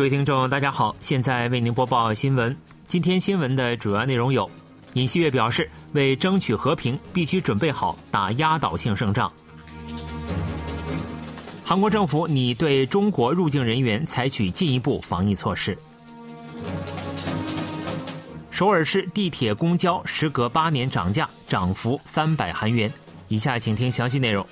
各位听众，大家好，现在为您播报新闻。今天新闻的主要内容有：尹锡悦表示，为争取和平，必须准备好打压倒性胜仗；韩国政府拟对中国入境人员采取进一步防疫措施；首尔市地铁、公交时隔八年涨价，涨幅三百韩元。以下请听详细内容。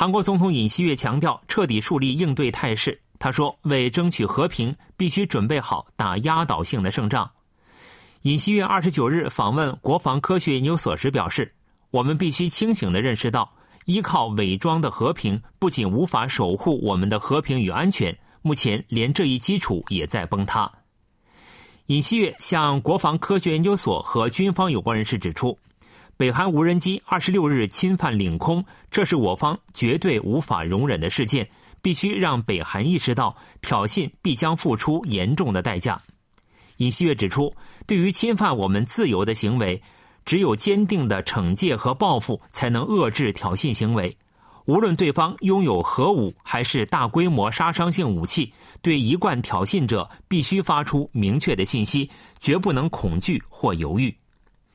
韩国总统尹锡悦强调，彻底树立应对态势。他说：“为争取和平，必须准备好打压倒性的胜仗。”尹锡悦二十九日访问国防科学研究所时表示：“我们必须清醒地认识到，依靠伪装的和平不仅无法守护我们的和平与安全，目前连这一基础也在崩塌。”尹锡悦向国防科学研究所和军方有关人士指出。北韩无人机二十六日侵犯领空，这是我方绝对无法容忍的事件，必须让北韩意识到挑衅必将付出严重的代价。尹锡悦指出，对于侵犯我们自由的行为，只有坚定的惩戒和报复，才能遏制挑衅行为。无论对方拥有核武还是大规模杀伤性武器，对一贯挑衅者必须发出明确的信息，绝不能恐惧或犹豫。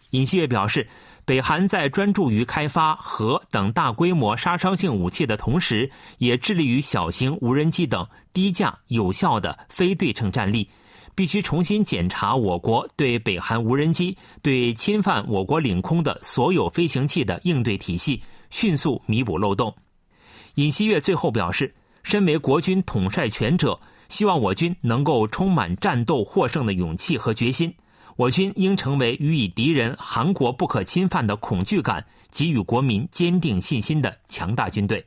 尹锡悦表示。北韩在专注于开发核等大规模杀伤性武器的同时，也致力于小型无人机等低价有效的非对称战力。必须重新检查我国对北韩无人机、对侵犯我国领空的所有飞行器的应对体系，迅速弥补漏洞。尹锡悦最后表示，身为国军统帅权者，希望我军能够充满战斗获胜的勇气和决心。我军应成为予以敌人韩国不可侵犯的恐惧感，给予国民坚定信心的强大军队。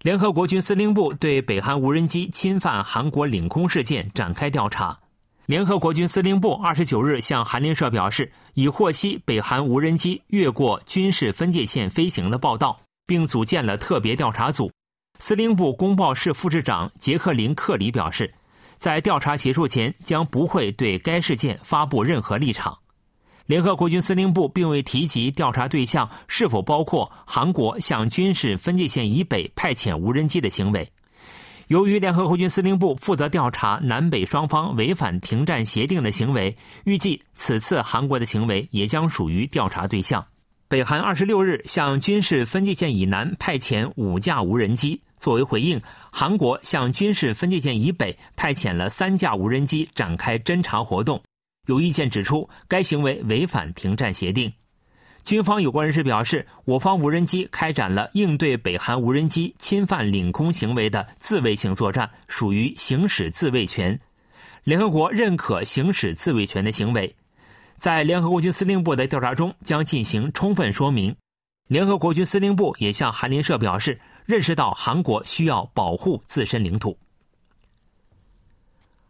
联合国军司令部对北韩无人机侵犯韩国领空事件展开调查。联合国军司令部二十九日向韩联社表示，已获悉北韩无人机越过军事分界线飞行的报道，并组建了特别调查组。司令部公报室副市长杰克林·克里表示。在调查结束前，将不会对该事件发布任何立场。联合国军司令部并未提及调查对象是否包括韩国向军事分界线以北派遣无人机的行为。由于联合国军司令部负责调查南北双方违反停战协定的行为，预计此次韩国的行为也将属于调查对象。北韩二十六日向军事分界线以南派遣五架无人机。作为回应，韩国向军事分界线以北派遣了三架无人机展开侦察活动。有意见指出，该行为违反停战协定。军方有关人士表示，我方无人机开展了应对北韩无人机侵犯领空行为的自卫性作战，属于行使自卫权。联合国认可行使自卫权的行为，在联合国军司令部的调查中将进行充分说明。联合国军司令部也向韩联社表示。认识到韩国需要保护自身领土。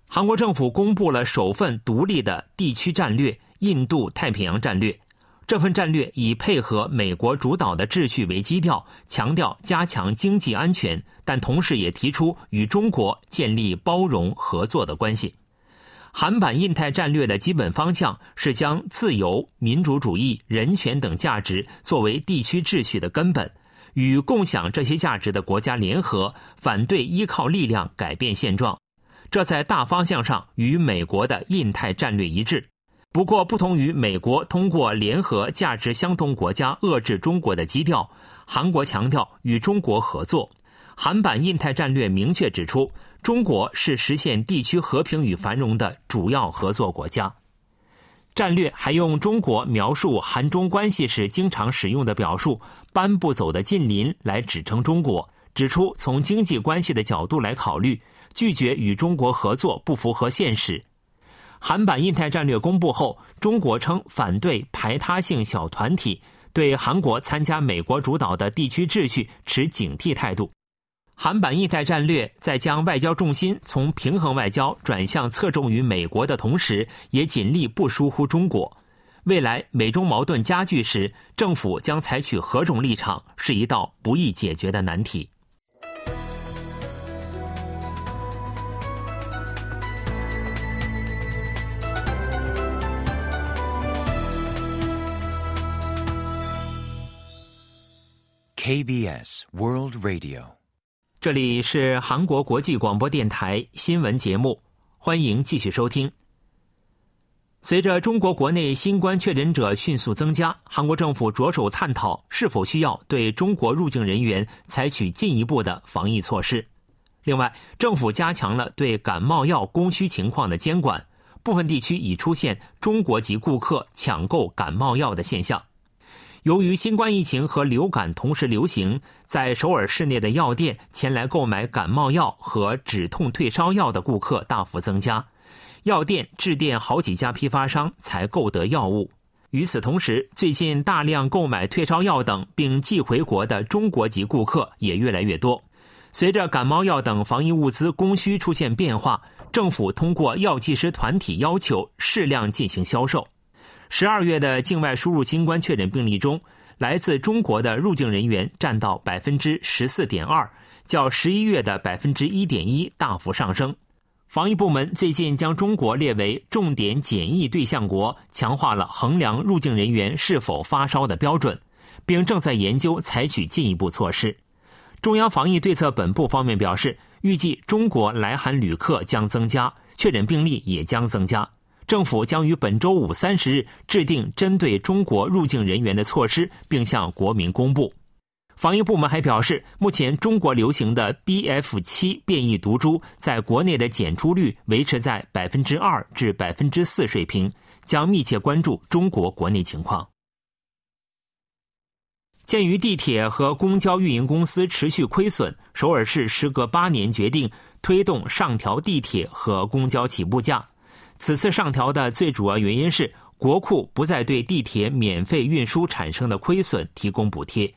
韩国政府公布了首份独立的地区战略——印度太平洋战略。这份战略以配合美国主导的秩序为基调，强调加强经济安全，但同时也提出与中国建立包容合作的关系。韩版印太战略的基本方向是将自由、民主主义、人权等价值作为地区秩序的根本。与共享这些价值的国家联合，反对依靠力量改变现状，这在大方向上与美国的印太战略一致。不过，不同于美国通过联合价值相同国家遏制中国的基调，韩国强调与中国合作。韩版印太战略明确指出，中国是实现地区和平与繁荣的主要合作国家。战略还用中国描述韩中关系时经常使用的表述“搬不走的近邻”来指称中国，指出从经济关系的角度来考虑，拒绝与中国合作不符合现实。韩版印太战略公布后，中国称反对排他性小团体，对韩国参加美国主导的地区秩序持警惕态度。韩版印太战略在将外交重心从平衡外交转向侧重于美国的同时，也尽力不疏忽中国。未来美中矛盾加剧时，政府将采取何种立场，是一道不易解决的难题。KBS World Radio。这里是韩国国际广播电台新闻节目，欢迎继续收听。随着中国国内新冠确诊者迅速增加，韩国政府着手探讨是否需要对中国入境人员采取进一步的防疫措施。另外，政府加强了对感冒药供需情况的监管，部分地区已出现中国籍顾客抢购感冒药的现象。由于新冠疫情和流感同时流行，在首尔市内的药店前来购买感冒药和止痛退烧药的顾客大幅增加，药店致电好几家批发商才购得药物。与此同时，最近大量购买退烧药等并寄回国的中国籍顾客也越来越多。随着感冒药等防疫物资供需出现变化，政府通过药剂师团体要求适量进行销售。十二月的境外输入新冠确诊病例中，来自中国的入境人员占到百分之十四点二，较十一月的百分之一点一大幅上升。防疫部门最近将中国列为重点检疫对象国，强化了衡量入境人员是否发烧的标准，并正在研究采取进一步措施。中央防疫对策本部方面表示，预计中国来韩旅客将增加，确诊病例也将增加。政府将于本周五三十日制定针对中国入境人员的措施，并向国民公布。防疫部门还表示，目前中国流行的 BF 七变异毒株在国内的检出率维持在百分之二至百分之四水平，将密切关注中国国内情况。鉴于地铁和公交运营公司持续亏损，首尔市时隔八年决定推动上调地铁和公交起步价。此次上调的最主要原因是国库不再对地铁免费运输产生的亏损提供补贴。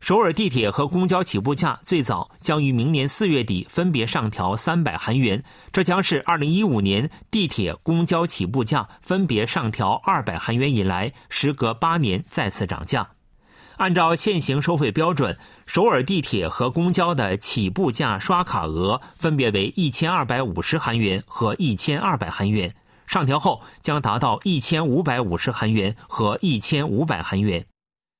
首尔地铁和公交起步价最早将于明年四月底分别上调三百韩元，这将是二零一五年地铁、公交起步价分别上调二百韩元以来，时隔八年再次涨价。按照现行收费标准，首尔地铁和公交的起步价刷卡额分别为一千二百五十韩元和一千二百韩元，上调后将达到一千五百五十韩元和一千五百韩元。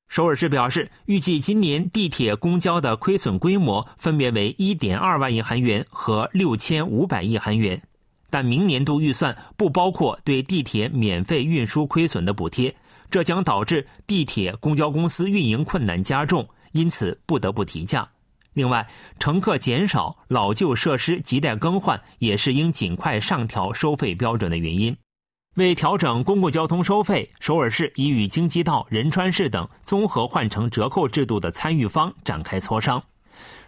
首尔市表示，预计今年地铁、公交的亏损规模分别为一点二万亿韩元和六千五百亿韩元，但明年度预算不包括对地铁免费运输亏损的补贴，这将导致地铁、公交公司运营困难加重，因此不得不提价。另外，乘客减少、老旧设施亟待更换，也是应尽快上调收费标准的原因。为调整公共交通收费，首尔市已与京畿道、仁川市等综合换乘折扣制度的参与方展开磋商。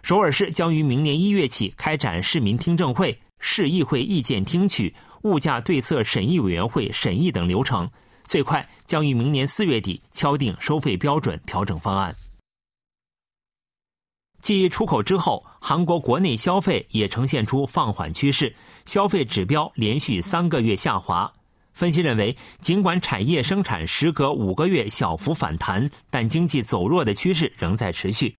首尔市将于明年一月起开展市民听证会、市议会意见听取、物价对策审议委员会审议等流程，最快将于明年四月底敲定收费标准调整方案。继出口之后，韩国国内消费也呈现出放缓趋势，消费指标连续三个月下滑。分析认为，尽管产业生产时隔五个月小幅反弹，但经济走弱的趋势仍在持续。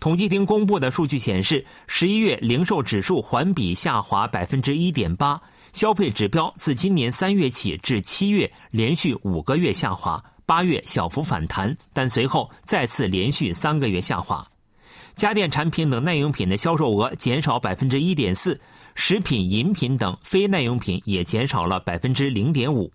统计厅公布的数据显示，十一月零售指数环比下滑百分之一点八，消费指标自今年三月起至七月连续五个月下滑，八月小幅反弹，但随后再次连续三个月下滑。家电产品等耐用品的销售额减少百分之一点四。食品、饮品等非耐用品也减少了百分之零点五。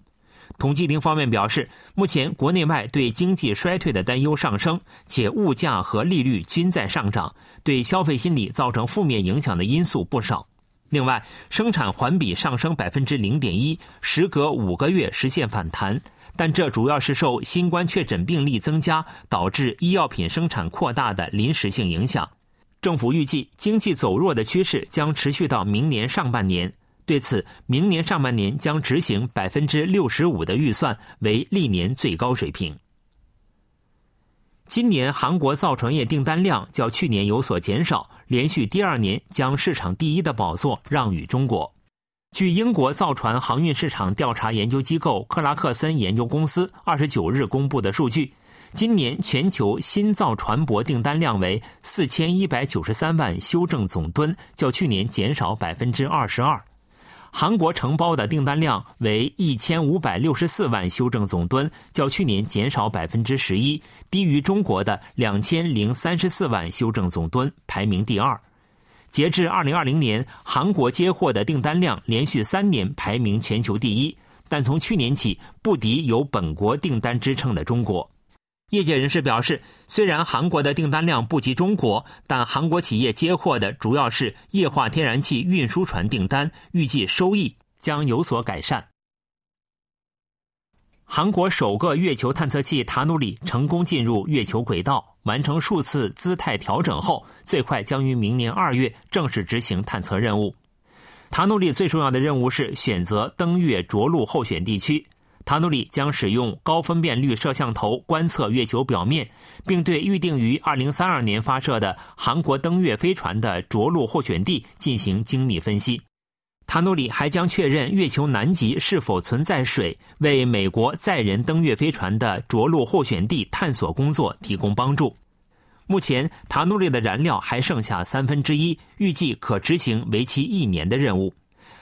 统计厅方面表示，目前国内外对经济衰退的担忧上升，且物价和利率均在上涨，对消费心理造成负面影响的因素不少。另外，生产环比上升百分之零点一，时隔五个月实现反弹，但这主要是受新冠确诊病例增加导致医药品生产扩大的临时性影响。政府预计经济走弱的趋势将持续到明年上半年。对此，明年上半年将执行百分之六十五的预算，为历年最高水平。今年韩国造船业订单量较去年有所减少，连续第二年将市场第一的宝座让与中国。据英国造船航运市场调查研究机构克拉克森研究公司二十九日公布的数据。今年全球新造船舶订单量为四千一百九十三万修正总吨，较去年减少百分之二十二。韩国承包的订单量为一千五百六十四万修正总吨，较去年减少百分之十一，低于中国的两千零三十四万修正总吨，排名第二。截至二零二零年，韩国接货的订单量连续三年排名全球第一，但从去年起不敌有本国订单支撑的中国。业界人士表示，虽然韩国的订单量不及中国，但韩国企业接货的主要是液化天然气运输船订单，预计收益将有所改善。韩国首个月球探测器塔努里成功进入月球轨道，完成数次姿态调整后，最快将于明年二月正式执行探测任务。塔努里最重要的任务是选择登月着陆候选地区。塔努里将使用高分辨率摄像头观测月球表面，并对预定于2032年发射的韩国登月飞船的着陆候选地进行精密分析。塔努里还将确认月球南极是否存在水，为美国载人登月飞船的着陆候选地探索工作提供帮助。目前，塔努里的燃料还剩下三分之一，预计可执行为期一年的任务。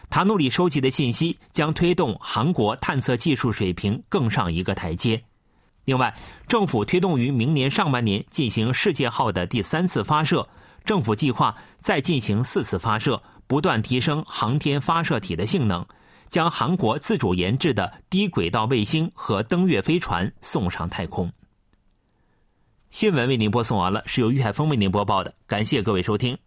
塔努里收集的信息将推动韩国探测技术水平更上一个台阶。另外，政府推动于明年上半年进行世界号的第三次发射，政府计划再进行四次发射，不断提升航天发射体的性能，将韩国自主研制的低轨道卫星和登月飞船送上太空。新闻为您播送完了，是由于海峰为您播报的，感谢各位收听。